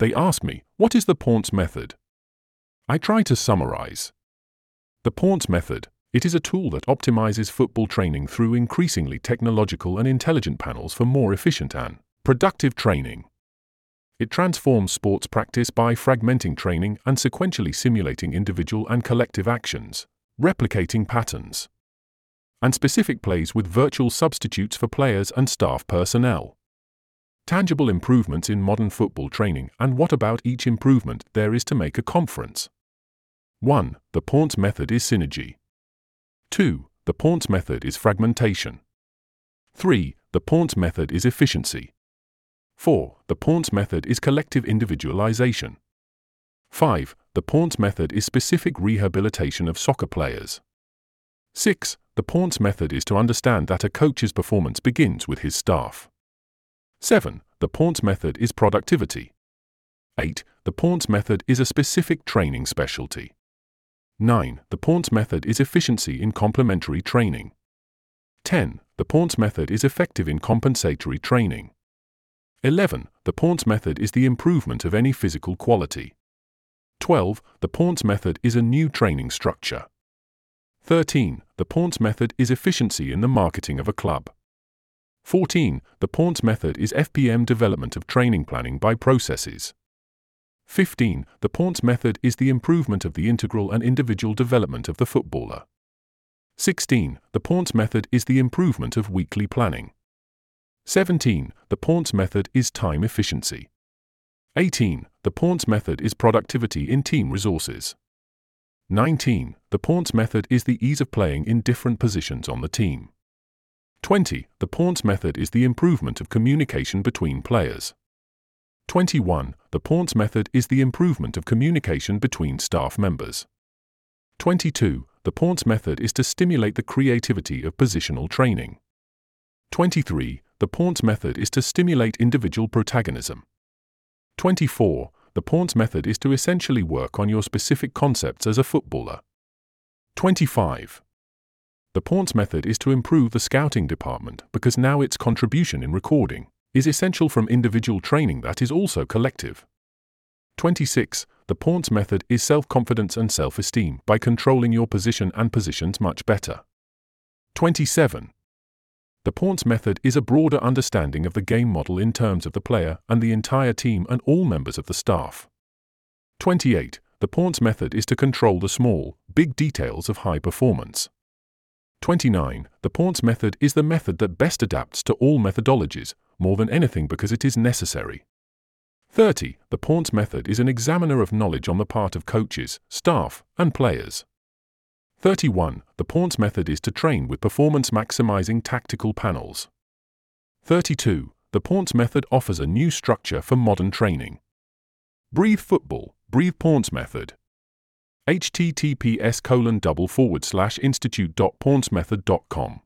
They ask me, what is the Pons method? I try to summarize. The Pons method, it is a tool that optimizes football training through increasingly technological and intelligent panels for more efficient and productive training. It transforms sports practice by fragmenting training and sequentially simulating individual and collective actions, replicating patterns, and specific plays with virtual substitutes for players and staff personnel. Tangible improvements in modern football training, and what about each improvement there is to make a conference? 1. The Pons method is synergy. 2. The Pons method is fragmentation. 3. The Pons method is efficiency. 4. The Pons method is collective individualization. 5. The Pons method is specific rehabilitation of soccer players. 6. The Pons method is to understand that a coach's performance begins with his staff. 7. The Pons method is productivity. 8. The Pons method is a specific training specialty. 9. The Pons method is efficiency in complementary training. 10. The Pons method is effective in compensatory training. 11. The Pons method is the improvement of any physical quality. 12. The Pons method is a new training structure. 13. The Pons method is efficiency in the marketing of a club. 14. The Pons method is FPM development of training planning by processes. 15. The Pons method is the improvement of the integral and individual development of the footballer. 16. The Pons method is the improvement of weekly planning. 17. The Pons method is time efficiency. 18. The Pons method is productivity in team resources. 19. The Pons method is the ease of playing in different positions on the team. 20. The Pons method is the improvement of communication between players. 21. The Pons method is the improvement of communication between staff members. 22. The Pons method is to stimulate the creativity of positional training. 23. The Pons method is to stimulate individual protagonism. 24. The Pons method is to essentially work on your specific concepts as a footballer. 25. The Pons method is to improve the scouting department because now its contribution in recording is essential from individual training that is also collective. 26. The Pons method is self confidence and self esteem by controlling your position and positions much better. 27. The Pons method is a broader understanding of the game model in terms of the player and the entire team and all members of the staff. 28. The Pons method is to control the small, big details of high performance. 29. The Pons method is the method that best adapts to all methodologies, more than anything because it is necessary. 30. The Pons method is an examiner of knowledge on the part of coaches, staff, and players. 31. The Pons method is to train with performance maximizing tactical panels. 32. The Pons method offers a new structure for modern training. Breathe Football, Breathe Pons method. Https colon double forward slash institute.ponsmethod.com